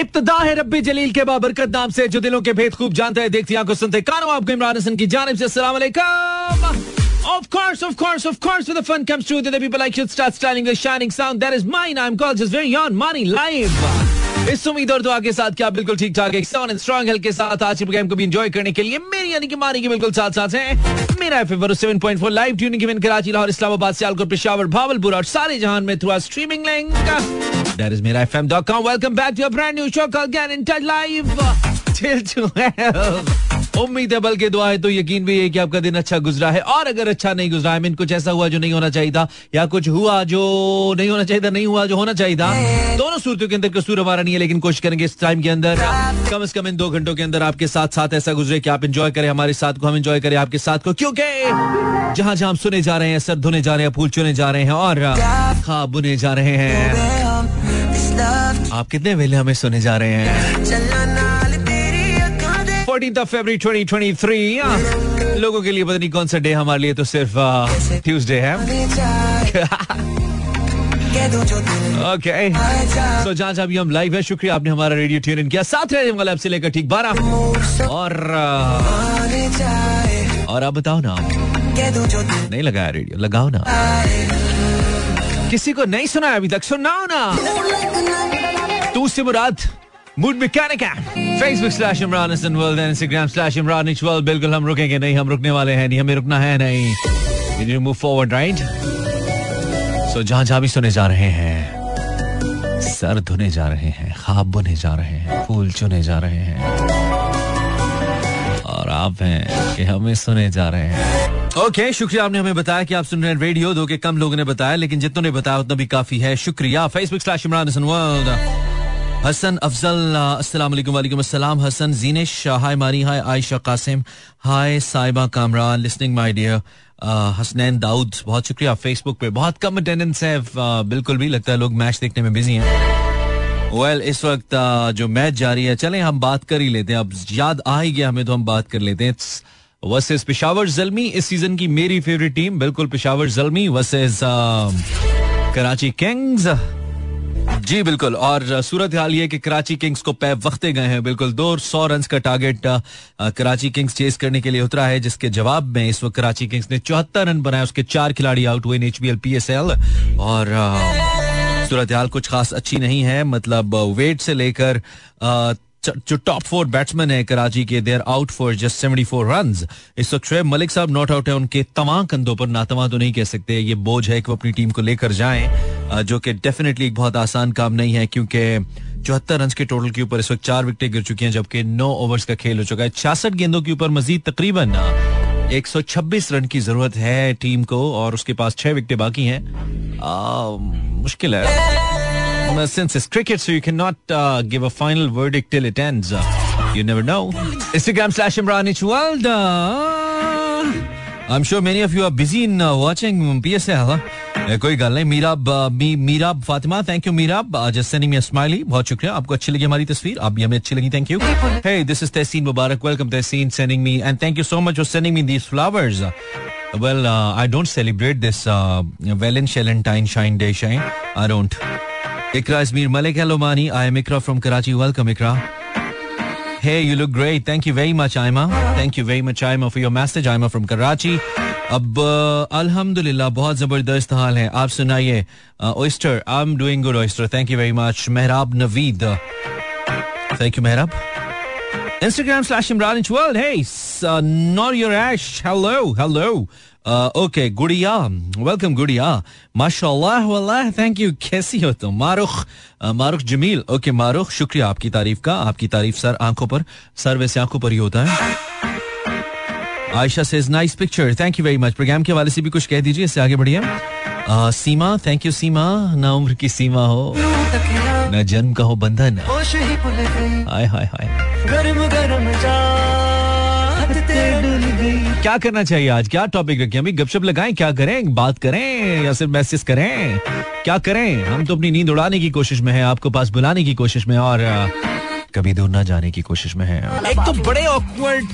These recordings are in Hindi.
इब्तदा है रब्बी जलील के बाबरकत नाम से जो दिलों के भेद खूब जानता है देखती आँखों सुनते कानों आपको इमरान हसन की जानब से वालेकुम Of course, of course, of course, when the fun comes true, then the people like you start styling the shining sound. That is mine. I'm called just very on money live. इस उम्मीद और दुआ के साथ क्या बिल्कुल ठीक ठाक एक साउंड स्ट्रॉन्ग हेल्थ के साथ आज के प्रोग्राम को भी एंजॉय करने के लिए मेरी यानी कि मानी की बिल्कुल साथ साथ है। Mera FM seven point four live tuning event Karachi Lahore, Islamabad, Sialkot, Peshawar, Bahawalpur और सारे जहान में through streaming link that is Mera FM dot com welcome back to a brand new show call gain in touch live till two उम्मीद है बल्कि दुआ है तो यकीन भी है कि आपका दिन अच्छा गुजरा है। और अगर अच्छा नहीं गुजरा है मीन कुछ ऐसा हुआ जो नहीं होना चाहिए था या कुछ हुआ जो नहीं होना चाहिए था नहीं हुआ जो होना चाहिए था दोनों सूरतों के अंदर कसूर हमारा नहीं है, लेकिन कोशिश करेंगे इस टाइम के अंदर। कम अज कम इन दो घंटों के अंदर आपके साथ साथ ऐसा गुजरे कि आप इंजॉय करें, हमारे साथ को, हम इंजॉय करें आपके साथ को। क्योंकि जहाँ जहाँ हम सुने जा रहे हैं, सर धुने जा रहे हैं, फूल चुने जा रहे हैं, और खा बुने जा रहे हैं। आप कितने वेले हमें सुने जा रहे हैं? फोर्टीन ऑफ़ फेबर 2023 लोगों के लिए पता नहीं कौन सा डे हमारे लिए तो सिर्फ़ ट्यूसडे है। ओके सो जहाँ जहाँ हम लाइव है। शुक्रिया, आपने हमारा रेडियो ट्यून इन किया। साथ रहने वाला से लेकर ठीक बारह। और और आप बताओ ना। नहीं लगाया रेडियो लगाओ ना। किसी को नहीं सुना अभी तक। सुनाओ ना। तू से मुराद। मूड मैकेनिक है। Facebook slash Imran Hassan world Instagram slash Imran etch world बिल्कुल हम रुकेंगे नहीं हम रुकने वाले हैं नहीं हमें रुकना है नहीं। मूव फॉरवर्ड राइट सो जहाँ जहाँ भी सुने जा रहे हैं सर धुने जा रहे हैं ख्वाब बुने जा रहे हैं फूल चुने जा रहे हैं। और आप हैं कि हमें सुने जा रहे हैं। ओके okay, शुक्रिया आपने हमें बताया कि आप सुन रहे हैं रेडियो दो के कम लोगों ने बताया लेकिन जितनों ने बताया उतना भी काफ़ी है। शुक्रिया। Facebook slash Imran Hassan world Hassan Afzal वालेकुम अस्सलाम Hassan Jinesh hi Mari hi Ayesha Qasim hi Saiba Kamran listening my dear Hasnain Daud बहुत शुक्रिया फेसबुक पे। बहुत कम अटेंडेंस है uh, बिल्कुल भी लगता है लोग मैच देखने में बिज़ी हैं। वेल well, इस वक्त uh, जो मैच जारी है चलें हम बात कर ही लेते हैं। अब याद आ ही गया हमें तो हम बात कर लेते हैं। वर्सेस पिशावर जलमी इस सीज़न की मेरी फेवरेट टीम बिल्कुल पिशावर जलमी वर्सेस कराची किंग्स जी, बिल्कुल। और सूरत हाल ये कि कराची किंग्स को पै वक्ते गए हैं, बिल्कुल। दो सौ रन का टारगेट कराची किंग्स चेस करने के लिए उतरा है, जिसके जवाब में इस वक्त कराची किंग्स ने चौहत्तर रन बनाए, उसके चार खिलाड़ी आउट हुए एच बी और सूरत हाल कुछ खास अच्छी नहीं है मतलब वेट से लेकर जो टॉप फोर बैट्समैन है कराची के देर out for just seventy four run इस वक्त शुएब मलिक साहब नॉट आउट है, उनके तमाम कंधों पर नातवा तो नहीं कह सकते, ये बोझ है कि वो अपनी टीम को लेकर जाएँ। जो कि डेफिनेटली एक बहुत आसान काम नहीं है क्योंकि चौहत्तर रन के टोटल के ऊपर इस वक्त चार विकेटें गिर चुकी हैं जबकि नौ ओवर्स का खेल हो चुका है छियासठ गेंदों के ऊपर मजीद तकरीबन 126 रन की ज़रूरत है टीम को और उसके पास छह विकेटें बाकी हैं मुश्किल है Um, since it's cricket, so you cannot uh, give a final verdict till it ends. Uh, you never know. Instagram slash Imran World. Uh, I'm sure many of you are busy in uh, watching PSL. Huh? कोई गल नहीं Mirab Mirab Fatima thank you Mirab just sending me smiley बहुत शुक्रिया आपको अच्छी लगी हमारी तस्वीर आप भी हमें अच्छी लगी thank you hey this is Tahseen Mubarak welcome Tahseen sending me and thank you so much for sending me these flowers well uh, i don't celebrate this uh, valentine shine day shine i don't Ikra Ismir Malik, hello Mani. I am Ikra from Karachi. Welcome, Ikra. Hey, you look great. Thank you very much, Aima. Thank you very much, Aima, for your message. Aima from Karachi. अब अल्हम्दुलिल्लाह बहुत जबरदस्त हाल है आप सुनाइए Oyster I am doing good oyster thank you very much Mehrab Naveed thank you Mehrab Instagram slash Imran World. Hey, uh, not your ash. Hello, hello. Okay गुड़िया वेलकम गुड़िया माशाल्लाह वल्लाह थैंक यू कैसी हो तुम मारुख मारुख जमील ओके मारुख शुक्रिया आपकी तारीफ़ का आपकी तारीफ़ सर आँखों पर सर वैसे आँखों पर ही होता है Ayesha says nice picture thank you very much program के हवाले से भी कुछ कह दीजिए इससे आगे बढ़िए सीमा थैंक यू सीमा ना उम्र की सीमा हो न जन्म का हो बंधन हाय हाय हाय गरम गरम क्या करना चाहिए आज? क्या टॉपिक रखें अभी गपशप लगाएँ, क्या करें? बात करें या सिर्फ़ मैसेज करें? क्या करें? हम तो अपनी नींद उड़ाने की कोशिश में है, आपको पास बुलाने की कोशिश में और कभी दूर ना जाने की कोशिश में है। एक तो बड़े ऑकवर्ड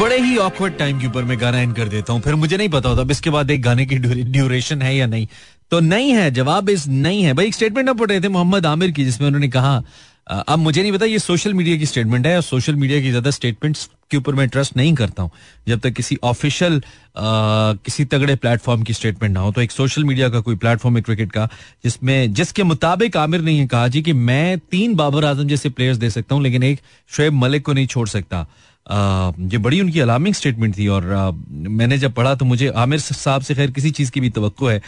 बड़े ही ऑकवर्ड टाइम के ऊपर मैं गाना एंड कर देता हूँ, फिर मुझे नहीं पता होता अब इसके बाद एक गाने की ड्यूरेशन है या नहीं। तो नहीं है, जवाब इस नहीं है। भाई, एक स्टेटमेंट आप पढ़ रहे थे मोहम्मद आमिर की, जिसमें उन्होंने कहा अब मुझे नहीं पता ये सोशल मीडिया की स्टेटमेंट है और सोशल मीडिया की ज़्यादा स्टेटमेंट्स के ऊपर मैं ट्रस्ट नहीं करता हूँ, जब तक किसी ऑफिशियल किसी तगड़े प्लेटफॉर्म की स्टेटमेंट ना हो। तो एक सोशल मीडिया का कोई प्लेटफॉर्म है क्रिकेट का, जिसमें, जिसके मुताबिक आमिर ने यह कहा जी कि मैं तीन बाबर आज़म जैसे प्लेयर्स दे सकता हूँ, लेकिन एक शुएब मलिक को नहीं छोड़ सकता। ये बड़ी उनकी अलार्मिंग स्टेटमेंट थी और मैंने जब पढ़ा तो मुझे आमिर साहब से खैर किसी चीज़ की भी तो है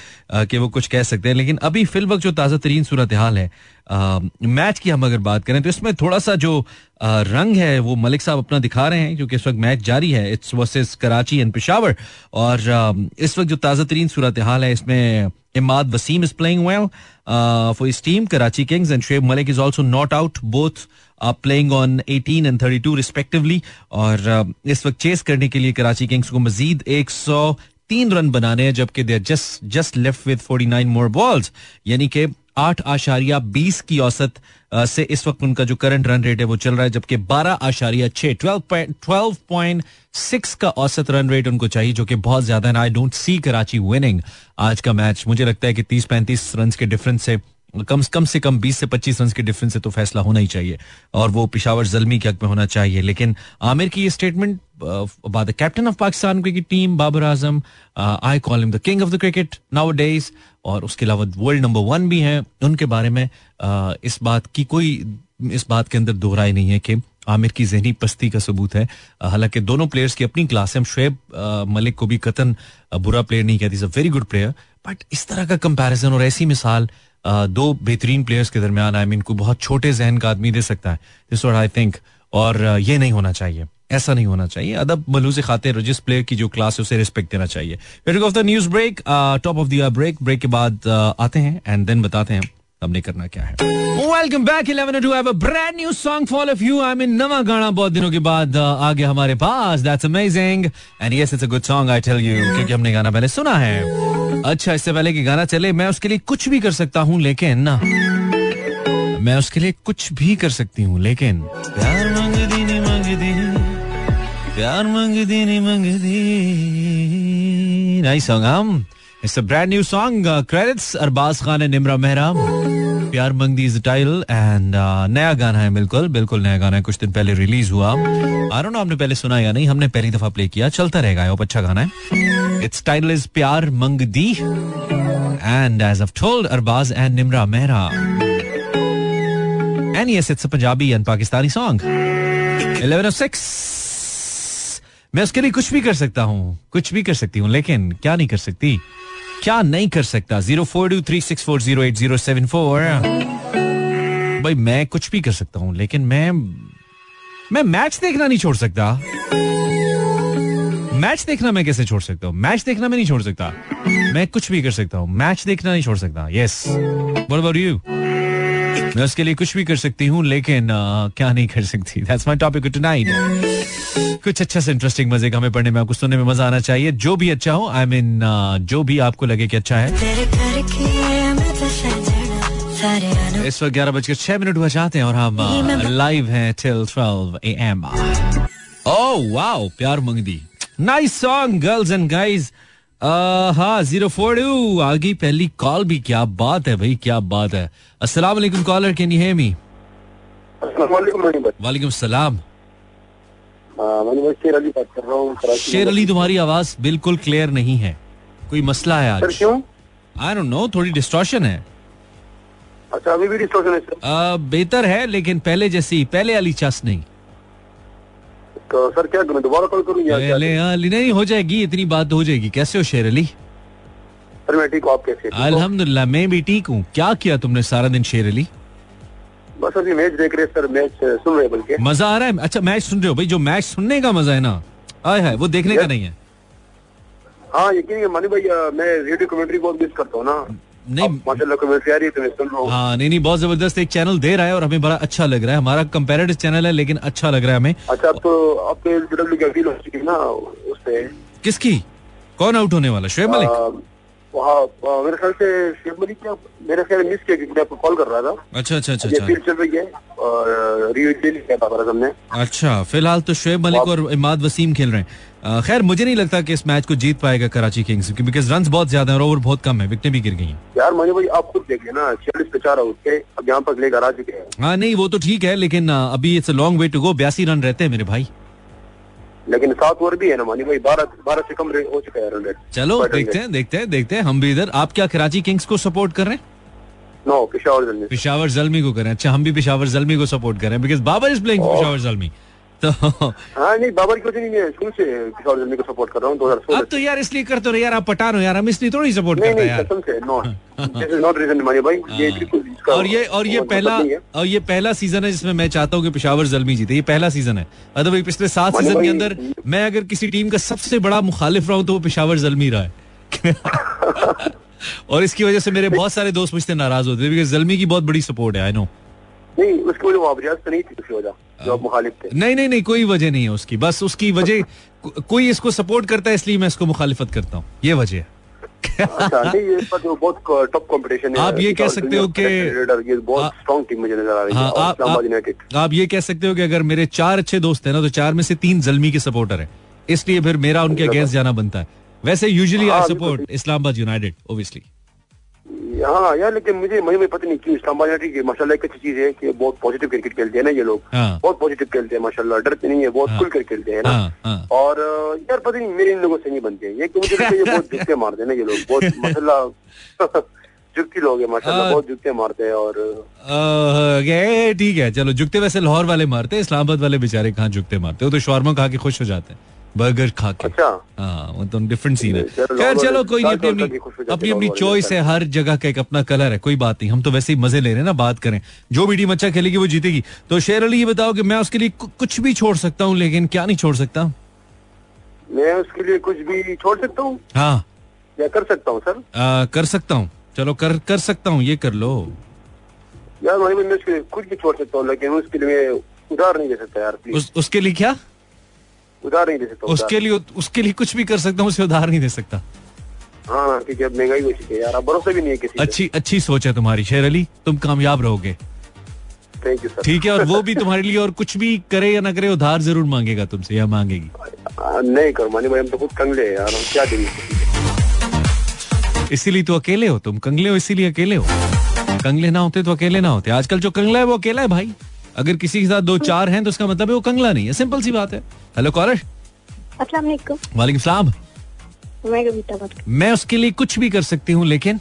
कि वो कुछ कह सकते हैं। लेकिन अभी फिल वक्त जो ताज़ा तरीन सूरत हाल है मैच की हम अगर बात करें तो इसमें थोड़ा सा जो रंग है, वो मलिक साहब अपना दिखा रहे हैं, क्योंकि इस वक्त मैच जारी है। It's versus Karachi and Peshawar. और इस वक्त जो ताज़ा तरीन सूरत हाल है, इसमें Imad Wasim is playing well for इस team Karachi Kings and Shoaib Malik is also not out both playing on 18 and 32 respectively और इस वक्त चेस करने के लिए कराची किंग्स को मजीद 103 रन बनाने हैं, जबकि they just just left with 49 more balls यानी कि आठ आशारिया बीस की औसत से इस वक्त उनका जो करंट रन रेट है वो चल रहा है जबकि बारह आशारिया छह ट्वेल्व पॉइंट सिक्स का औसत रन रेट उनको चाहिए जो कि बहुत ज़्यादा है I don't see Karachi winning आज का मैच मुझे लगता है कि तीस पैंतीस रन के डिफरेंस से कम कम से कम 20 से 25 रन के डिफरेंस से तो फैसला होना ही चाहिए और वो पिशावर जलमी के हक में होना चाहिए लेकिन आमिर की ये statement the captain of Pakistan cricket team, Babar Azam. Uh, I call him the king of the cricket nowadays. और उसके अलावा वर्ल्ड नंबर वन भी हैं। उनके बारे में uh, इस बात की कोई इस बात के अंदर दोहराई नहीं है कि आमिर की जहनी पस्ती का सबूत है। हालाँकि दोनों प्लेयर्स की अपनी क्लास है। शुएब मलिक को भी कतन बुरा प्लेयर नहीं कहती वेरी गुड प्लेयर बट इस तरह का कंपैरिजन और ऐसी मिसाल दो बेहतरीन प्लेयर्स के दरमियान आई मीन को बहुत छोटे जहन का आदमी दे सकता है। दिस आई थिंक और ये नहीं होना चाहिए। ऐसा नहीं होना चाहिए। अदब मलूज खातिर जिस प्लेयर की जो क्लास है, उसे रिस्पेक्ट देना चाहिए। News break top of break break के बाद आते हैं एंड देन बताते हैं हमने करना क्या है। Welcome back 11 to have brand new song of you I mean नवा गाना बहुत दिनों के बाद गया हमारे पास। That's amazing and yes it's a good song I tell you क्योंकि हमने गाना पहले सुना है। अच्छा इससे पहले कि गाना चले, मैं उसके लिए कुछ भी कर सकता हूँ, लेकिन, मैं उसके लिए कुछ भी कर सकती हूँ, लेकिन, प्यार प्यार मांग दी नहीं मांग दी nice song hmm it's a brand new song credits Arbaz Khan and Nimra Mehra Pyar Mang Di is title and नया गाना है, बिल्कुल बिल्कुल नया गाना है, कुछ दिन पहले रिलीज़ हुआ। आई डोंट नो आपने पहले सुना या नहीं, हमने पहली दफ़ा प्ले किया, चलता रहेगा ये अच्छा गाना है। It's title is Pyar Mang Di and as of told Arbaz and Nimra Mehra and yes it's a Punjabi and Pakistani song 1106 मैं उसके लिए कुछ भी कर सकता हूँ कुछ भी कर सकती हूँ लेकिन क्या नहीं कर सकती? क्या नहीं कर सकता? Zero four two three six four zero eight zero seven four. भाई मैं कुछ भी कर सकता हूँ लेकिन मैं मैं मैच देखना नहीं छोड़ सकता। मैच देखना मैं कैसे छोड़ सकता हूँ? मैच देखना मैं नहीं छोड़ सकता। मैं कुछ भी कर सकता हूँ मैच देखना नहीं छोड़ सकता। यस अबाउट यू मैं उसके लिए कुछ भी कर सकती हूँ लेकिन uh, क्या नहीं कर सकती? दैट्स टॉपिक कुछ अच्छा से इंटरेस्टिंग मज़े का हमें पढ़ने में आपको सुनने में मज़ा आना चाहिए। जो भी अच्छा हो I I mean mean, uh, जो भी आपको लगे कि अच्छा है। इस वक्त ग्यारह बजकर छह मिनट हुआ चाहते हैं और हम लाइव uh, हैं till twelve A M oh wow Pyar Mangdi. Nice song girls and guys हाँ ज़ीरो फोर टू आगे पहली कॉल भी क्या बात है भाई क्या बात है। अस्सलाम वालेकुम caller can you hear me वालेकुम सलाम। शेर अली बात कर रहा हूँ शेर अली तुम्हारी आवाज़ बिल्कुल क्लियर नहीं है। कोई मसला है आज? क्यों? आई डोंट नो थोड़ी डिस्टॉर्शन है। अच्छा अभी भी डिस्टॉर्शन है सर बेहतर है लेकिन पहले जैसी पहले वाली चस नहीं। तो सर क्या करूँ? दोबारा कॉल करूँ या पहले वाली नहीं हो जाएगी इतनी बात हो जाएगी। कैसे हो शेर अली? सर मैं ठीक हूँ आप कैसे अल्हम्दुलिल्लाह मैं भी ठीक हूँ। क्या किया तुमने सारा दिन शेर अली? बस अभी मैच देख रहे सर मैच सुन रहे बल्कि। मज़ा आ रहा है? अच्छा मैच सुन रहे हो भाई जो मैच सुनने का मज़ा है ना? आए है वो देखने का नहीं है। हाँ यकीन मानी भाई मैं रेडियो कमेंट्री बहुत मिस करता हूँ ना। नहीं। माशाल्लाह कमेंट्री आ रही है तो मैं सुन रहा हूँ। हाँ नहीं नहीं बहुत ज़बरदस्त एक चैनल दे रहा है और हमें बड़ा अच्छा लग रहा है। हमारा कंपेरेटिव चैनल है लेकिन अच्छा लग रहा है हमें। अच्छा तो अब तो हो ना उस पे। किसकी? कौन आउट होने वाला? शुएब मलिक? वहाँ मेरे ख्याल से मलिक क्या मेरे ख्याल मिस किया क्योंकि आपको कॉल कर रहा था। अच्छा अच्छा अच्छा ये चल रही है और लिया था हमने। अच्छा फ़िलहाल तो शुएब मलिक और इमाद वसीम खेल रहे हैं। खैर मुझे नहीं लगता कि इस मैच को जीत पाएगा कराची किंग्स बिकॉज़ रन बहुत ज़्यादा हैं और ओवर बहुत कम है विकेटें भी गिर गई हैं। यार मानी भाई आप खुद देख लेना छियालीस पे चार आउट के अब यहाँ पर लेकर आ चुके हैं। हाँ नहीं वो तो ठीक है लेकिन अभी it's long way to go बयासी रन रहते हैं मेरे भाई। लेकिन सात ओवर भी है ना मानी भाई बारह बारह से कम हो चुका है रेट चलो देखते हैं देखते हैं देखते हैं हम भी इधर। आप क्या कराची किंग्स को सपोर्ट कर रहे हैं? नो पिशावर जल्दी पिशावर जलमी को कर। रहे हैं अच्छा हम भी पिशावर जलमी को सपोर्ट कर रहे हैं because Babar is playing Peshawar Zalmi तो हाँ नहीं बाबर की वजह नहीं मैं शुरू से पिशावर जल्दी को सपोर्ट कर रहा हूँ दो हज़ार अब तो यार इसलिए करते हो ना यार आप पठान हो यार हम इसलिए थोड़ी सपोर्ट करते हैं यार। कसम से no this is not reason Mani भाई ये बिल्कुल और ये और ये मतलब पहला और ये पहला सीज़न है जिसमें मैं चाहता हूँ कि पिशावर जलमी जीते। ये पहला सीज़न है। अदर भाई पिछले सात सीज़न के अंदर मैं अगर किसी टीम का सबसे बड़ा मुखालिफ रहा हूँ तो वो पिशावर जलमी रहा है। और इसकी वजह से मेरे बहुत सारे दोस्त मुझसे नाराज़ होते हैं बिकॉज़ जलमी की बहुत बड़ी सपोर्ट है आई नो नहीं उसकी वजह नहीं थी उसकी वजह नहीं नहीं नहीं कोई वजह नहीं है उसकी। बस उसकी वजह कोई इसको सपोर्ट करता है इसलिए मैं इसको मुखालिफत करता हूँ। ये वजह है। अच्छा नहीं ये पर जो बहुत टॉप कंपटीशन है आप ये कह सकते हो कि- है और आप ये कह सकते हो कि अगर मेरे चार अच्छे दोस्त हैं ना तो चार में से तीन जलमी के सपोर्टर हैं। इसलिए फिर मेरा उनके अगेंस्ट जाना बनता है। वैसे usually I support Islamabad United obviously हाँ यार लेकिन मुझे मुझे पता नहीं क्यों इस्लामाबाद यूनाइटेड की माशाल्लाह एक अच्छी चीज़ है कि बहुत पॉजिटिव क्रिकेट खेलते हैं ना ये लोग। हाँ। बहुत पॉजिटिव खेलते हैं माशाल्लाह डरते नहीं है बहुत खुल कर खेलते हैं ना। हाँ, हाँ। और यार पता नहीं मेरे इन लोगों से नहीं बनते हैं। ये कि मुझे ये बहुत जुगते मारते हैं ना ये लोग। बहुत माशाल्लाह जुगती लोग हैं माशाल्लाह हाँ। बहुत जुगते मारते हैं और ठीक है चलो जुगते वैसे लाहौर वाले मारते हैं इस्लामाबाद वाले बेचारे कहाँ जुगते मारते हो? तो शॉर्मा खा के खुश हो जाते हैं। बर्गर खा के। अच्छा। हाँ तो डिफरेंट सीन है। खैर चलो कोई नहीं अपनी अपनी अपनी अपनी चॉइस है हर जगह का एक अपना कलर है कोई बात नहीं। हम तो वैसे ही मज़े ले रहे हैं ना बात करें। जो भी टीम अच्छा खेलेगी वो जीतेगी। तो शेर अली ये बताओ कि मैं उसके लिए कुछ भी छोड़ सकता हूँ लेकिन क्या नहीं छोड़ सकता? मैं उसके लिए कुछ भी छोड़ सकता हूँ? हाँ। या कर सकता हूँ सर? आ, कर सकता हूँ। चलो कर कर सकता हूँ ये कर लो। यार मैं उसके लिए कुछ भी छोड़ सकता हूँ लेकिन उसके लिए उधार नहीं दे सकता यार उस, उसके लिए क्या? उधार नहीं दे सकता उसके लिए उसके लिए कुछ भी कर सकता हूँ उसे उधार नहीं दे सकता। हाँ हाँ, क्योंकि अब महँगाई हो चुकी है यार अब भरोसा भी नहीं है किसी अच्छी अच्छी सोच है तुम्हारी शेर अली तुम कामयाब रहोगे। थैंक यू ठीक है और वो भी तुम्हारे लिए और कुछ भी करे या ना करे उधार ज़रूर मांगेगा तुमसे या मांगेगी। नहीं करो मानी भाई हम तो खुद कंगले हैं यार हम क्या देंगे? इसीलिए तो अकेले हो तुम कंगले हो इसीलिए अकेले हो। कंगले ना होते तो अकेले ना होते आजकल जो कंगला है वो अकेला है भाई। अगर किसी के साथ दो चार हैं तो उसका मतलब है वो कंगला नहीं है सिंपल सी बात है। हेलो कॉलर अस्सलाम वालेकुम। सलाम। मैं कविता कर मैं उसके लिए कुछ भी कर सकती हूँ लेकिन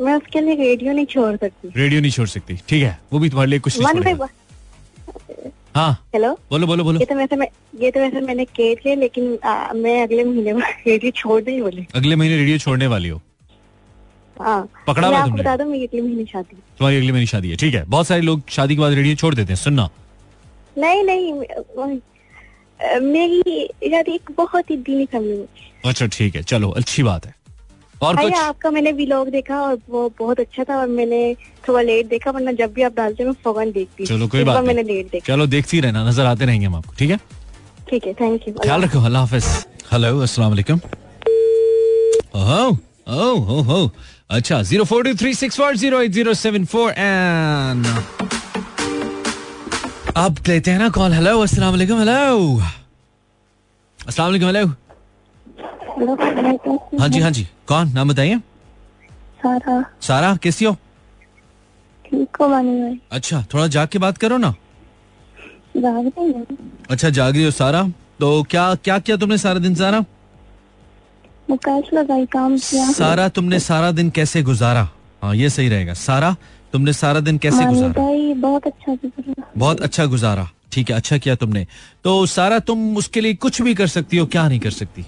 मैं उसके लिए रेडियो नहीं छोड़ सकती। रेडियो नहीं छोड़ सकती। ठीक है वो भी तुम्हारे लिए कुछ नहीं हाँ। हेलो बोलो बोलो बोलो। ये तो वैसे मैं ये तो वैसे मैंने किए थे लेकिन आ, मैं अगले महीने रेडियो छोड़ नहीं बोले अगले महीने रेडियो छोड़ने वाली हो। हाँ। पकड़ा मैं आपको बता दूँ मेरी अगले महीने शादी तुम्हारी अगले महीने शादी है। ठीक है बहुत सारे लोग शादी के बाद रेडियो छोड़ देते हैं सुनना। नहीं नहीं मेरी शादी एक बहुत ही दीनी फैमिली में अच्छा ठीक है। चलो अच्छी बात है। और कुछ? आपका मैंने व्लॉग देखा और वो बहुत अच्छा था और मैंने थोड़ा लेट देखा वरना जब भी आप डालते हो मैं फ़ौरन देखती चलो कोई बात मैंने लेट देखा। चलो देखती रहना नज़र आते रहेंगे हम आपको ठीक है? ठीक है थैंक यू ख्याल रखो अल्लाह हाफिज। हेलो अस्सलाम वालेकुम। ओह ओह ओह। ओह अच्छा zero four two three six four zero eight zero seven four and अब लेते हैं ना कॉल हेलो अस्सलाम वालेकुम हेलो अस्सलाम वालेकुम हेलो हाँ जी हाँ जी. कौन? नाम बताइए. सारा. सारा? कैसी हो? ठीक हो भाई. अच्छा थोड़ा जाग के बात करो ना. जाग रही अच्छा जाग रही हो सारा? तो क्या क्या किया तुमने सारा दिन सारा? मुकाश लगाई काम किया. सारा तुमने सारा दिन कैसे गुजारा? हाँ ये सही रहेगा. सारा? तुमने सारा दिन कैसे मानी गुजारा? भाई बहुत अच्छा गुजरा। बहुत अच्छा गुजारा। ठीक है अच्छा किया तुमने। तो सारा तुम उसके लिए कुछ भी कर सकती हो क्या नहीं कर सकती?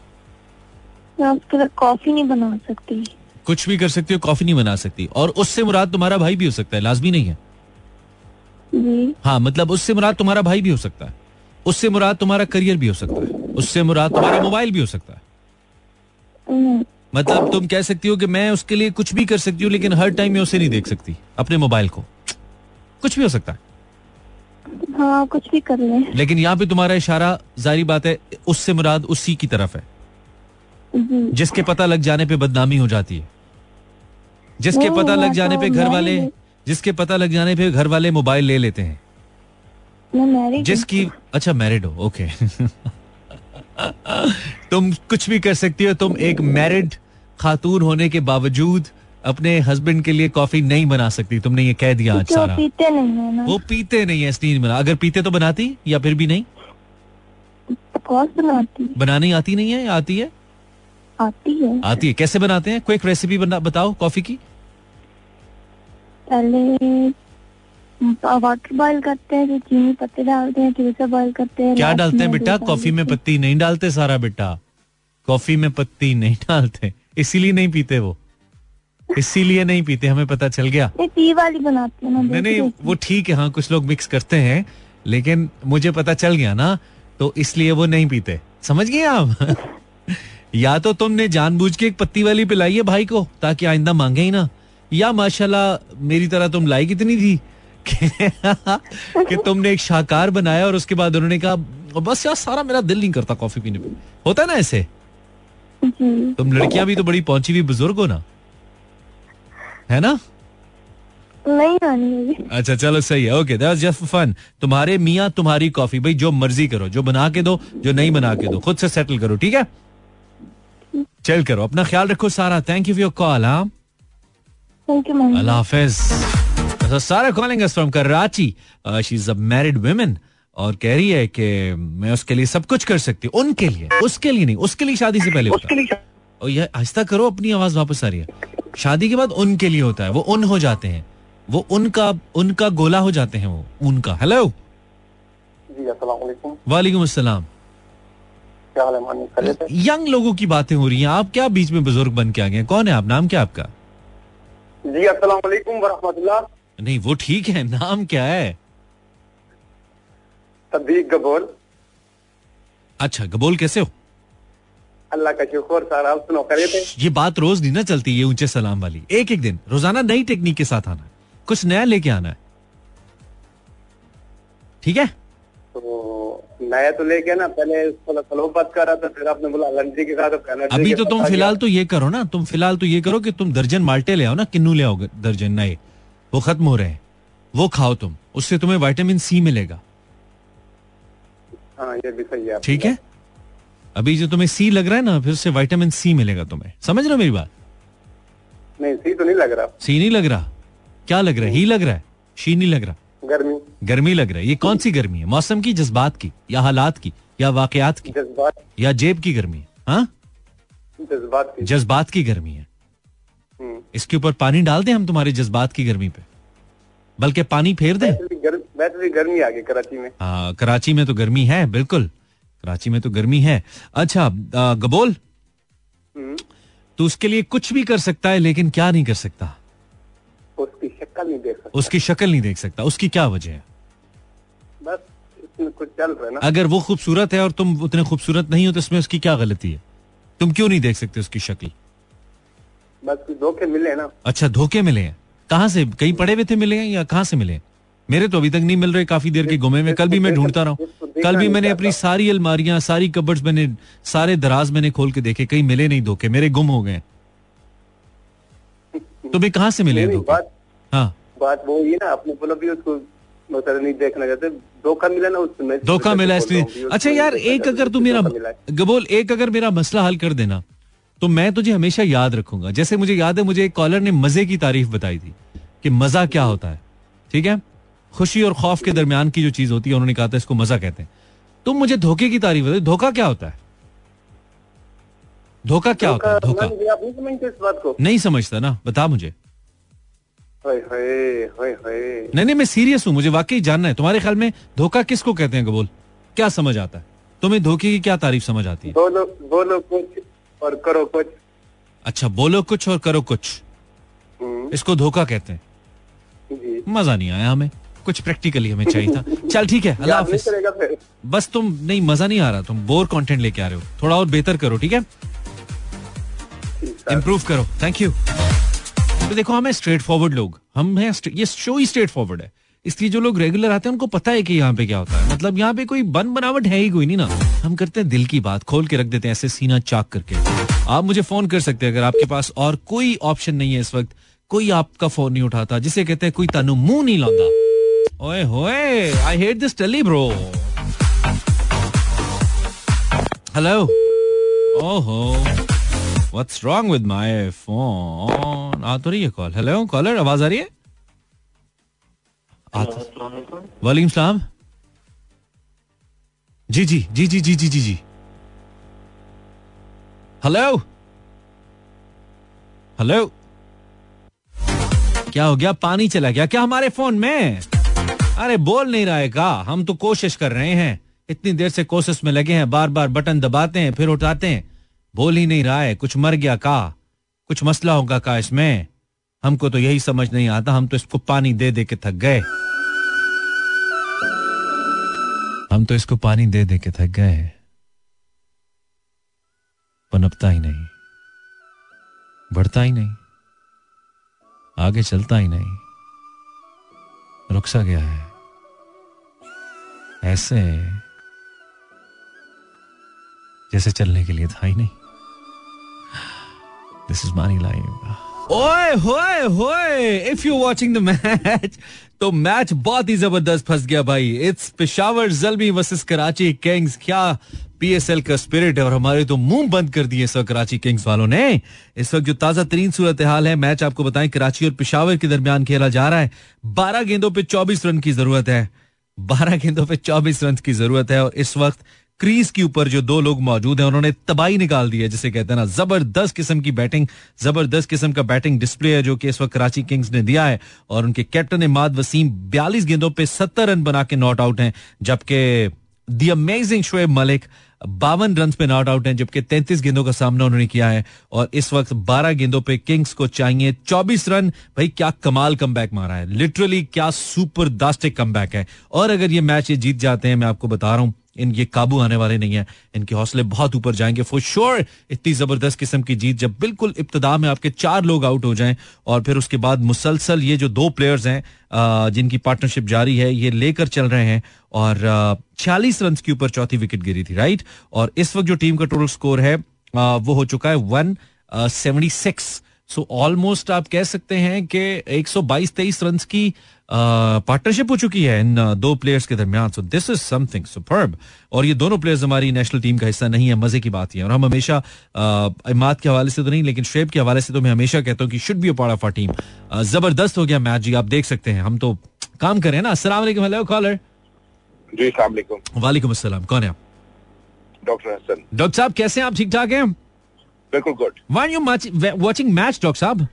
मैं उसके लिए कॉफ़ी नहीं बना सकती। कुछ भी कर सकती हो कॉफ़ी नहीं बना सकती। और उससे मुराद तुम्हारा भाई भी हो सकता है लाजमी नहीं है। जी। हाँ मतलब उससे मुराद तुम्हारा भाई भी हो सकता है। उससे मुराद तुम्हारा करियर भी हो सकता है। उससे मुराद तुम्हारा मोबाइल भी हो सकता है। हम्म, मतलब तुम कह सकती हो कि मैं उसके लिए कुछ भी कर सकती हूँ लेकिन हर टाइम में उसे नहीं देख सकती अपने मोबाइल को। कुछ भी हो सकता है। हाँ कुछ भी कर ले। लेकिन यहाँ पे तुम्हारा इशारा जारी बात है उससे मुराद उसी की तरफ़ है। जिसके पता लग जाने पे बदनामी हो जाती है। जिसके पता लग जाने पे घर वाले जिसके पता लग जाने पे घर वाले मोबाइल ले लेते हैं। जिसकी अच्छा मैरिड हो ओके तुम कुछ भी कर सकती हो। तुम एक मैरिड खातून होने के बावजूद अपने हस्बैंड के लिए कॉफ़ी नहीं बना सकती। तुमने ये कह दिया आज सारा। पीते नहीं है ना। वो पीते नहीं है इसलिए बना। अगर पीते तो बनाती या फिर भी नहीं? बनाती। बनानी आती नहीं है या आती है? आती है। आती है। कैसे बनाते हैं? क्विक रेसिपी बना बताओ कॉफ़ी की। पहले वाटर बॉईल करते हैं? फिर चीनी पत्ते डालते हैं फिर उसे बॉईल करते हैं क्या डालते हैं बेटा? कॉफ़ी में पत्ती नहीं डालते सारा बेटा। कॉफ़ी में पत्ती नहीं डालते। इसीलिए नहीं पीते वो। इसीलिए नहीं पीते हमें पता चल गया। टी वाली बनाती हूँ ना नहीं नहीं वो ठीक है हाँ कुछ लोग मिक्स करते हैं लेकिन मुझे पता चल गया ना तो इसलिए वो नहीं पीते। समझ गए आप? या तो तुमने जानबूझ के एक पत्ती वाली पिलाई है भाई को ताकि आइंदा मांगे ही ना। या माशाल्लाह मेरी तरह तुम लाई कितनी थी? कि, तुमने एक शाहकार बनाया और उसके बाद उन्होंने कहा बस यार सारा मेरा दिल नहीं करता कॉफ़ी पीने पे होता है ना ऐसे? तुम लड़कियाँ भी तो बड़ी पहुँची हुई बुज़ुर्ग हो ना? है ना? नहीं अच्छा चलो सही है। ओके दैट्स जस्ट फन तुम्हारे मियाँ तुम्हारी कॉफ़ी भाई जो मर्ज़ी करो जो बना के दो जो नहीं बना के दो खुद से सेटल करो ठीक है? चल करो अपना ख्याल रखो Sara. Thank you for your call हाँ? थैंक यू अल्लाह हाफिज। So, Sara calling us from Karachi she is a married women और कह रही है कि मैं उसके लिए सब कुछ कर सकती हूँ। उनके लिए। उसके लिए नहीं उसके लिए शादी से पहले होता है। और ये आहिस्ता करो अपनी आवाज़ वापस आ रही है। शादी के बाद उनके लिए होता है। वो उन हो जाते हैं। वो उनका उनका गोला हो जाते हैं वो उनका। हेलो जी वालेकुम। अस्सलाम। यंग लोगों की बातें हो रही हैं। आप क्या बीच में बुज़ुर्ग बन के आ गए कौन है आप? नाम क्या आपका? जी अस्सलाम वालेकुम नहीं वो ठीक है नाम क्या है? तदीक गबोल। अच्छा गबोल कैसे हो? अल्लाह का शुक्र सर आप सुनो खैरियत है? ये बात रोज नहीं ना चलती ये ऊँचे सलाम वाली। एक एक दिन रोज़ाना नई टेक्निक के साथ आना कुछ नया लेके आना। है ठीक है? तो नया तो लेके ना पहले सलोबत कर रहा था फिर आपने बोला के साथ अभी तो तुम फ़िलहाल तो ये करो ना तुम फ़िलहाल तो ये करो कि तुम दर्जन माल्टे ले आओ ना किन्नू ले आओ दर्जन नए। वो खत्म हो रहे हैं। वो खाओ तुम। उससे तुम्हें विटामिन सी मिलेगा। हाँ ये भी सही है ठीक है? अभी जो तुम्हें सी लग रहा है ना फिर उससे विटामिन सी मिलेगा तुम्हें। समझ रहे हो मेरी बात। नहीं सी तो नहीं लग रहा। सी नहीं लग रहा? क्या लग रहा है? ही लग रहा है? शी नहीं लग रहा? गर्मी। गर्मी लग रहा है। ये कौन सी गर्मी है? मौसम की जज्बात की या हालात की या वाकयात की? जज्बात। या जेब की गर्मी है हाँ? जज्बात की। जज्बात की गर्मी है। इसके ऊपर पानी डाल दें हम तुम्हारे जज्बात की गर्मी पे। बल्कि पानी फेर दें। गर्म- आ गई कराची में। हाँ कराची में तो गर्मी है बिल्कुल। कराची में तो गर्मी है। अच्छा गबोल हम्म। तो उसके लिए कुछ भी कर सकता है लेकिन क्या नहीं कर सकता? उसकी शक्ल नहीं देख सकता। उसकी शक्ल नहीं देख सकता। उसकी क्या वजह है? बस इसमें कुछ चल रहा है ना। अगर वो खूबसूरत है और तुम उतने खूबसूरत नहीं हो तो इसमें उसकी क्या गलती है? तुम क्यों नहीं देख सकते उसकी शक्ल? बस धोखे मिले ना। अच्छा धोखे मिले हैं? कहाँ से कहीं पड़े हुए थे मिले हैं या कहाँ से मिले हैं? मेरे तो अभी तक नहीं मिल रहे काफ़ी देर के गुमे में। कल भी मैं ढूंढता रहा हूँ। कल भी मैंने अपनी सारी अलमारियाँ सारी कबर्ड्स मैंने सारे दराज मैंने खोल के देखे कहीं मिले नहीं धोखे मेरे गुम हो गए। तुम्हें कहाँ से मिले हैं धोखे? हाँ। बात वो ये ना अपने बोलो भी उसको मतलब नहीं देखना चाहते। धोखा मिला ना उसमें धोखा मिला इसलिए। अच्छा यार एक अगर तू मेरा। गबोल एक अगर मेरा मसला हल कर देना। तो मैं तुझे हमेशा याद रखूँगा। जैसे मुझे याद है मुझे एक कॉलर ने मज़े की तारीफ़ बताई थी कि मज़ा क्या होता है। ठीक है? खुशी और खौफ के दरमियान की जो चीज़ होती है उन्होंने कहा था इसको मज़ा कहते हैं। तुम मुझे धोखे की तारीफ़ बताई धोखा क्या होता है? धोखा क्या होता है? धोखा। नहीं समझते ना। बता मुझे। नहीं नहीं मैं सीरियस हूँ। मुझे वाकई जानना है। तुम्हारे ख्याल में धोखा किसको कहते हैं गबोल क्या समझ आता है? तुम्हें धोखे की क्या तारीफ़ समझ आती है? बोलो बोलो कुछ और करो कुछ। अच्छा बोलो कुछ और करो कुछ। हम्म, इसको धोखा कहते हैं। मज़ा नहीं आया हमें। कुछ प्रैक्टिकली हमें चाहिए था। चल ठीक है अल्लाह हाफिज। बस तुम नहीं मज़ा नहीं आ रहा। तुम बोर कंटेंट लेके आ रहे हो। थोड़ा और बेहतर करो ठीक है? इम्प्रूव करो। थैंक यू तो देखो हमें स्ट्रेट फॉरवर्ड लोग। हम हैं ये शो ही स्ट्रेट फॉरवर्ड है। इसलिए जो लोग रेगुलर आते हैं, उनको पता है कि यहाँ पे क्या होता है। मतलब यहाँ पे कोई बन बनावट है ही कोई नहीं ना। हम करते हैं दिल की बात, खोल के रख देते हैं ऐसे सीना चाक करके। आप मुझे फ़ोन कर सकते हैं अगर आपके पास और कोई ऑप्शन नहीं है इस वक्त। कोई आपका फ़ोन नहीं उठाता, जिसे कहते हैं कोई तानु मुँह नहीं लाता। ओए होए I hate this tele bro hello ओहो what's wrong with my phone आ तो रही है कॉल हेलो कॉलर आवाज़ आ रही है? वालेकुम। सलाम। जी जी जी जी जी जी जी जी। हेलो। हेलो। क्या हो गया? पानी चला गया। क्या हमारे फ़ोन में? अरे बोल नहीं रहा है का हम तो कोशिश कर रहे हैं। इतनी देर से कोशिश में लगे हैं। बार बार बटन दबाते हैं फिर उठाते हैं। बोल ही नहीं रहा है। कुछ मर गया का कुछ मसला होगा का इसमें। हमको तो यही समझ नहीं आता। हम तो इसको पानी दे दे के थक गए। हम तो इसको पानी दे दे के थक गए हैं। पनपता ही नहीं। बढ़ता ही नहीं। आगे चलता ही नहीं। रुक सा गया है। ऐसे जैसे चलने के लिए था ही नहीं। दिस इज़ मानी लाइफ ओए, होए होए if you watching the match तो मैच बहुत ही ज़बरदस्त फंस गया भाई। It's Peshawar Zalmi versus Karachi Kings क्या पीएसएल का स्पिरिट है और हमारे तो मुँह बंद कर दिए सर कराची किंग्स वालों ने। इस वक्त जो ताज़ा तरीन सूरत हाल है मैच आपको बताएँ कराची और पिशावर के दरमियान खेला जा रहा है। बारह गेंदों पे चौबीस रन की ज़रूरत है। बारह गेंदों पे चौबीस रन की ज़रूरत है और इस वक्त क्रीज के ऊपर जो दो लोग मौजूद हैं, उन्होंने तबाही निकाल दी है, जिसे कहते हैं ना, ज़बरदस्त किस्म की बैटिंग, ज़बरदस्त किस्म का बैटिंग डिस्प्ले है, जो कि इस वक्त कराची किंग्स ने दिया है, और उनके कैप्टन इमाद वसीम बयालीस गेंदों पे सत्तर रन बना के नॉट आउट हैं, जबकि दी अमेजिंग शोएब मलिक बावन रन पे नॉट आउट हैं, जबकि तैंतीस गेंदों का सामना उन्होंने किया है, और इस वक्त बारह गेंदों पे किंग्स को चाहिए चौबीस रन। भाई, क्या कमाल कम मारा है, लिटरली क्या सुपर दास्टिक कम है। और अगर ये मैच ये जीत जाते हैं, मैं आपको बता रहा हूँ इन काबू आने वाले नहीं है। इनके हौसले बहुत ऊपर जाएँगे। फॉर श्योर इतनी ज़बरदस्त किस्म की जीत जब बिल्कुल इब्तदा में आपके चार लोग आउट हो जाएँ और फिर उसके बाद मुसलसल ये जो दो प्लेयर्स हैं जिनकी पार्टनरशिप जारी है, ये लेकर चल रहे हैं और छियालीस रन के ऊपर चौथी विकेट गिरी थी राइट और इस वक्त जो टीम का टोटल स्कोर है वो हो चुका है one seventy six so almost आप कह सकते हैं कि 122 तेईस रन की पार्टनरशिप हो चुकी है इन दो प्लेयर्स के दरमियान। So this is something superb और ये दोनों प्लेयर्स हमारी नेशनल टीम का हिस्सा नहीं है मज़े की बात है। और हम हमेशा इमाद के हवाले से तो नहीं लेकिन शेब के हवाले से तो मैं हमेशा कहता हूँ कि should be part of our team ज़बरदस्त हो गया मैच जी आप देख सकते हैं। हम तो काम करें ना। वालेकुम हेलो कॉलर जी वालेकुम। अस्सलाम। कौन है आप? डॉक्टर हसन। डॉक्टर साहब कैसे हैं आप? ठीक ठाक हैं? बिल्कुल good why you watching match doctor साहब?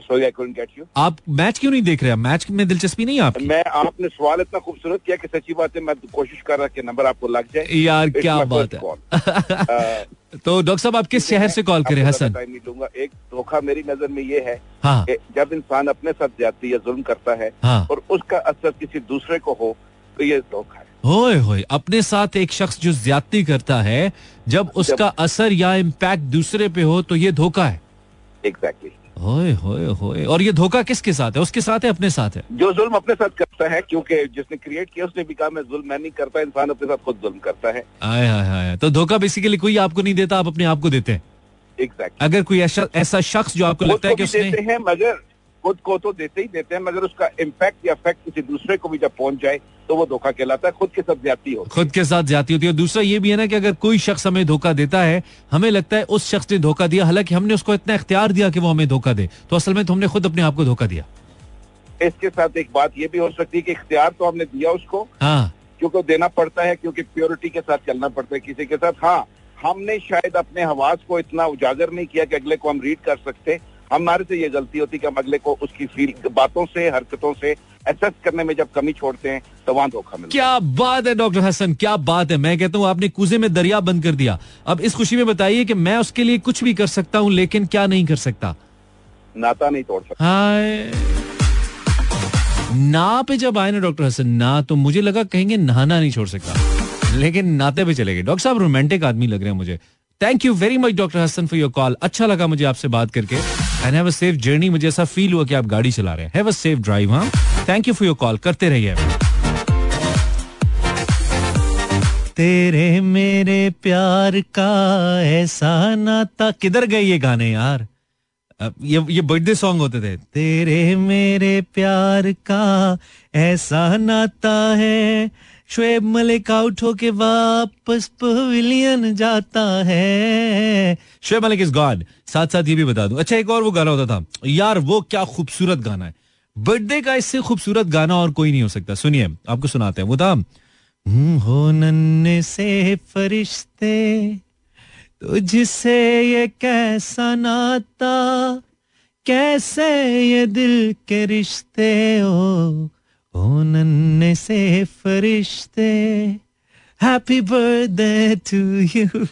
Sorry I couldn't get you आप मैच क्यों नहीं देख रहे हैं मैच में दिलचस्पी नहीं आपकी? मैं आपने सवाल इतना खूबसूरत किया कि सच्ची बात है मैं कोशिश कर रहा कि नंबर आपको लग जाए। यार क्या बात है। तो डॉक्टर साहब आप किस शहर से कॉल करें हसन? टाइम नहीं लूँगा एक धोखा मेरी नज़र में ये है हाँ। कि जब इंसान अपने साथ जाती या जुल्म करता है हाँ। और उसका असर किसी दूसरे को हो तो ये धोखा है। होए होए अपने साथ एक शख्स जो ज्यादती करता है जब उसका असर या इम्पैक्ट दूसरे पे हो तो ये धोखा है। एग्जैक्टली होए होए होए। और ये धोखा किसके साथ है? उसके साथ है अपने साथ है? जो जुल्म अपने साथ करता है क्योंकि जिसने क्रिएट किया उसने भी कहा मैं जुल्म मैं नहीं करता इंसान अपने साथ खुद जुल्म करता है। आए हाय हाय तो धोखा बेसिकली कोई आपको नहीं देता आप अपने आप को देते हैं? Exactly. अगर कोई ऐसा ऐसा शख्स जो आपको लगता है कि उसने हैं मगर खुद को तो देते ही देते हैं मगर उसका इम्पैक्ट या इफ़ेक्ट किसी दूसरे को भी जब पहुँच जाए तो वो धोखा कहलाता है खुद के साथ ज़्यादा होती खुद के साथ ज़्यादा होती है। दूसरा ये भी है ना कि अगर कोई शख्स हमें धोखा देता है हमें लगता है उस शख्स ने धोखा दिया हालाँकि हमने उसको इतना इख्तियार दिया कि वो हमें धोखा दे तो असल में तो हमने खुद अपने आप को धोखा दिया। इसके साथ एक बात ये भी हो सकती है कि इख्तियार तो हमने दिया उसको हाँ। क्योंकि देना पड़ता है क्योंकि प्योरिटी के साथ चलना पड़ता है किसी के साथ। हाँ हमने शायद अपने हवास को इतना उजागर नहीं किया कि अगले को हम रीड कर सकते हमारे से ये गलती होती कि हम अगले को उसकी फील बातों से हरकतों से एसेस करने में जब कमी छोड़ते हैं तो वहाँ धोखा मिलता क्या बात है डॉक्टर हसन क्या बात है। मैं कहता हूँ आपने कुजे में दरिया बंद कर दिया। अब इस खुशी में बताइए कि मैं उसके लिए कुछ भी कर सकता हूँ लेकिन क्या नहीं कर सकता? नाता नहीं तोड़ सकता। हाय। ना पे जब आए ना डॉक्टर हसन ना तो मुझे लगा कहेंगे नहाना नहीं छोड़ सकता। लेकिन नाते पे चले गए। डॉक्टर साहब रोमांटिक आदमी लग रहे हैं मुझे। Thank you very much doctor Hassan for your call अच्छा लगा मुझे आपसे बात करके। And have a safe journey मुझे ऐसा फील हुआ कि आप गाड़ी चला रहे हैं। हैव अ सेफ़ ड्राइव हाँ? Thank you for your call करते रहिए। तेरे मेरे प्यार का ऐसा नाता किधर गए ये गाने यार? ये ये बर्थडे सॉन्ग होते थे। तेरे मेरे प्यार का ऐसा नाता है। शोएब मलिक आउट होके वापस पवेलियन जाता है। शोएब मलिक इज़ गॉड साथ साथ ये भी बता दूँ। अच्छा एक और वो गाना होता था। यार, वो क्या खूबसूरत गाना है। बर्थडे का इससे खूबसूरत गाना और कोई नहीं हो सकता। सुनिए, आपको सुनाते हैं। वो था, हो नन्ने से फरिश्ते, तुझसे ये कैसा नाता, कैसे ये दिल के रिश्ते हो ओ नन्ने से फरिश्ते happy birthday to you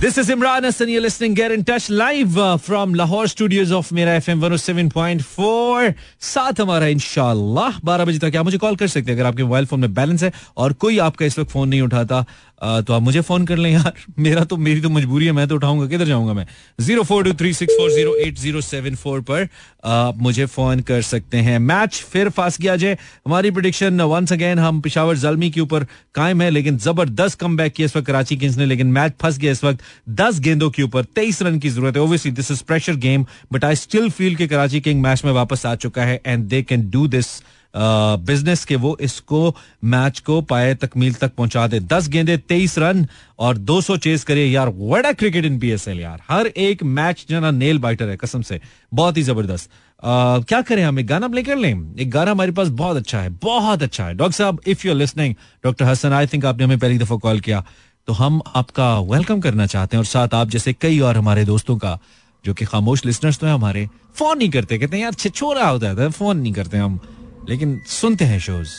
Is Imran Hassan. You're listening. Get in touch live uh, from Lahore studios of Mera FM 107.4. साथ हमारा इंशाल्लाह 12 बजे तक आप मुझे कॉल कर सकते हैं अगर आपके मोबाइल फ़ोन में बैलेंस है और कोई आपका इस वक्त फ़ोन नहीं उठाता तो आप मुझे फ़ोन कर लें यार मेरा तो मेरी तो मजबूरी है मैं तो उठाऊँगा किधर जाऊँगा मैं zero four two three six four zero eight zero seven four पर आप मुझे फ़ोन कर सकते हैं मैच फिर फास किया जाए हमारी प्रोडिक्शन वंस अगेन हम पिशावर जलमी के ऊपर कायम है लेकिन ज़बरदस्त कम बैक किया इस वक्त कराची किंग्स ने लेकिन मैच फंस गया इस वक्त दस गेंदों के ऊपर तेईस रन की ज़रूरत है। Obviously this is pressure game but I still feel के कराची किंग मैच में वापस आ चुका है and they can do this business के वो इसको मैच को पाए तकमील तक पहुँचा दे। दस गेंदे, तेईस रन और 200 चेस करिए यार। वड़ा क्रिकेट इन पीएसएल यार। हर एक मैच जना नेल बाइटर है कसम से। बहुत ही ज़बरदस्त। क्या करें हम? एक गाना प्ले कर लें? एक गाना हमारे पास बहुत अच्छा है, बहुत अच्छा है। डॉक्टर साहब if you are listening doctor Hassan I think आपने हमें पहली दफ़ा कॉल किया। तो हम आपका वेलकम करना चाहते हैं और साथ आप जैसे कई और हमारे दोस्तों का, जो कि खामोश लिसनर्स तो है हमारे फ़ोन नहीं करते, कहते हैं, यार छिछोरा होता है फ़ोन नहीं करते हम। लेकिन सुनते हैं शोज़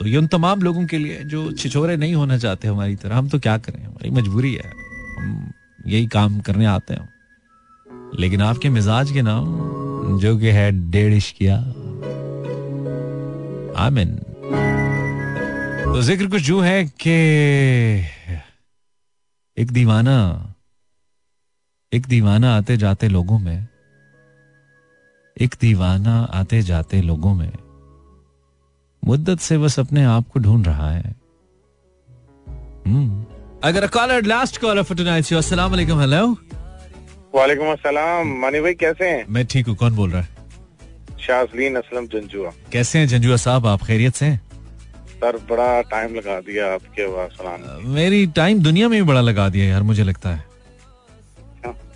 तो ये उन तमाम लोगों के लिए जो छिछोरे नहीं होना चाहते हमारी तरह, हम तो क्या करें? हमारी मजबूरी है। हम यही काम करने आते हैं। लेकिन आपके मिजाज के नाम, जो कि है डेढ़ किया आमिन। तो ज़िक्र कुछ जो है कि एक दीवाना एक दीवाना आते जाते लोगों में एक दीवाना आते जाते लोगों में मुद्दत से बस अपने आप को ढूंढ रहा है। हम्म। अगर caller last caller for tonight अस्सलाम वालेकुम हेलो वालेकुम अस्सलाम। मानी भाई कैसे हैं? मैं ठीक हूँ कौन बोल रहा है? शाजलीन असलम जंजुआ। कैसे हैं जंजुआ साहब आप खैरियत से हैं? सर बड़ा टाइम लगा दिया आपके आवाज़ मेरी टाइम दुनिया में भी बड़ा लगा दिया यार मुझे लगता है।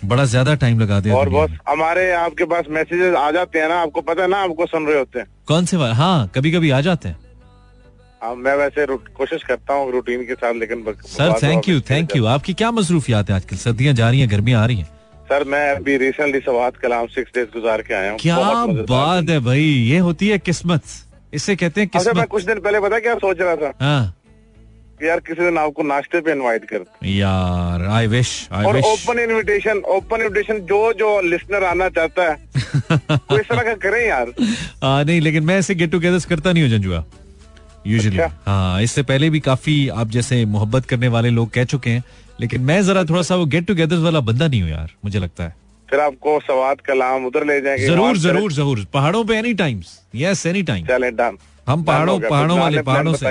बड़ा ज़्यादा टाइम लगा दिया और बॉस हमारे आपके पास मैसेजेस आ जाते हैं ना आपको पता है ना आपको सुन रहे होते हैं। कौन से हाँ कभी कभी आ जाते हैं। आ, मैं वैसे कोशिश करता हूँ रूटीन के साथ लेकिन sir thank you thank you आपकी क्या मसरूफियात है आजकल? सर्दियाँ जा रही हैं गर्मियाँ आ रही हैं। सर मैं अभी रिसेंटली सवाद कलाम सिक्स डेज़ गुजार के आया हूँ। क्या बात है भाई ये होती है किस्मत। इसे कहते हैं किस्मत मैं कुछ दिन पहले पता क्या सोच रहा था? हाँ। यार किसी दिन आपको नाश्ते पे इनवाइट कर यार आई विश आई और ओपन इनविटेशन ओपन इनविटेशन जो जो लिसनर आना चाहता है कोई इस तरह का करें यार। आ, नहीं लेकिन मैं ऐसे गेट टुगेदर करता नहीं हूँ जंजुआ। यूजुअली अच्छा? हाँ इससे पहले भी काफ़ी आप जैसे मोहब्बत करने वाले लोग कह चुके हैं लेकिन मैं जरा थोड़ा सा वो गेट टुगेदर वाला बंदा नहीं हूँ यार मुझे लगता है। फिर आपको सवाद कलाम उधर ले जाएँगे ज़रूर ज़रूर ज़रूर। पहाड़ों पे any times yes any time चले डन। हम पहाड़ों पहाड़ों वाले पहाड़ों से।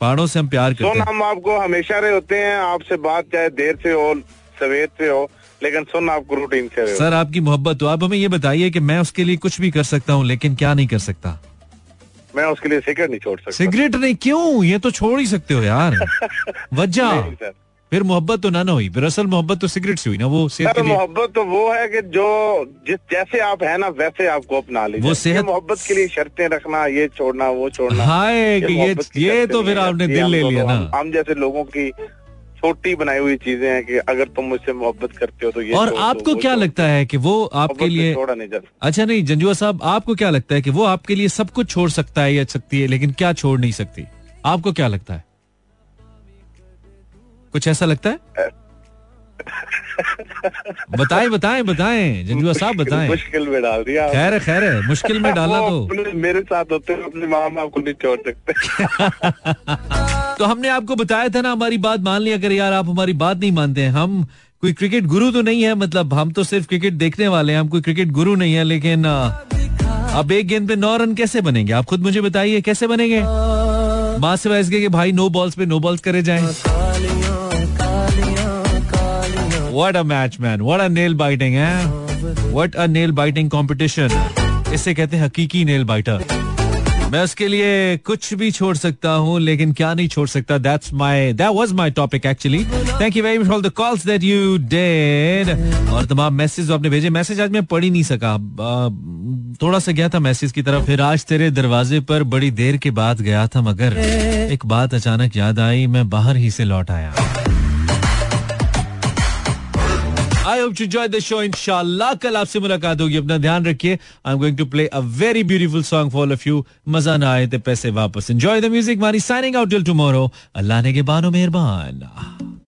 पहाड़ों से हम प्यार करते हैं। हम आपको हमेशा रहे होते हैं आपसे बात चाहे देर से हो सवेर से हो लेकिन सुन आपको रूटीन से सर आपकी मोहब्बत तो आप हमें ये बताइए कि मैं उसके लिए कुछ भी कर सकता हूँ लेकिन क्या नहीं कर सकता? मैं उसके लिए सिगरेट नहीं छोड़ सकता। सिगरेट नहीं? क्यों? ये तो छोड़ ही सकते हो यार। वजह। फिर मोहब्बत तो ना ना हुई फिर असल मोहब्बत तो सिगरेट से हुई ना वो सेहत मोहब्बत तो वो है कि जो जिस जैसे आप है ना वैसे आपको अपना लीजिए। वो सेहत मोहब्बत के लिए शर्तें रखना ये छोड़ना वो छोड़ना। हाय ये ये तो फिर आपने दिल ले लिया ना। हम जैसे लोगों की छोटी बनाई हुई चीज़ें हैं कि अगर तुम मुझसे मोहब्बत करते हो तो ये और आपको क्या लगता है कि वो आपके लिए छोड़ा नहीं अच्छा नहीं जंजुआ साहब आपको क्या लगता है कि वो आपके लिए सब कुछ छोड़ सकता है या सकती है लेकिन क्या छोड़ नहीं सकती? आपको क्या लगता है? कुछ ऐसा लगता है? बताएँ बताएँ बताएँ जंजुआ साहब बताएँ। मुश्किल में डाल दिया। खैर खैर है मुश्किल में डाला तो। मेरे साथ होते हैं अपने माँ बाप को नहीं छोड़ सकते। तो हमने आपको बताया था ना हमारी बात मान लिया अगर यार आप हमारी बात नहीं मानते हैं। हम कोई क्रिकेट गुरु तो नहीं है मतलब हम तो सिर्फ़ क्रिकेट देखने वाले हैं हम कोई क्रिकेट गुरु नहीं है लेकिन अब एक गेंद पे नौ रन कैसे बनेंगे? आप खुद मुझे बताइए कैसे बनेंगे? माँ से के भाई नो बॉल्स पे नो बॉल्स करे जाएँ। What a match, man. What a nail biting, eh? What a nail biting competition. इसे कहते हैं हकीकी नेल बाइटर मैं उसके लिए कुछ भी छोड़ सकता हूँ लेकिन क्या नहीं छोड़ सकता? That's my that was my topic actually thank you very much for the calls that you did और तमाम मैसेज आपने भेजे। मैसेज आज मैं पढ़ ही नहीं सका। थोड़ा सा गया था मैसेज की तरफ़। फिर आज तेरे दरवाजे पर बड़ी देर के बाद गया था मगर एक बात अचानक याद आई मैं बाहर ही से लौट आया। I hope to enjoy the show इंशाल्लाह कल आपसे मुलाकात होगी अपना ध्यान रखिए I am going to play a very beautiful song for of you मज़ा ना आए तो पैसे वापस enjoy the music Mani signing out till tomorrow अल्लाह ने के बानो मेहरबान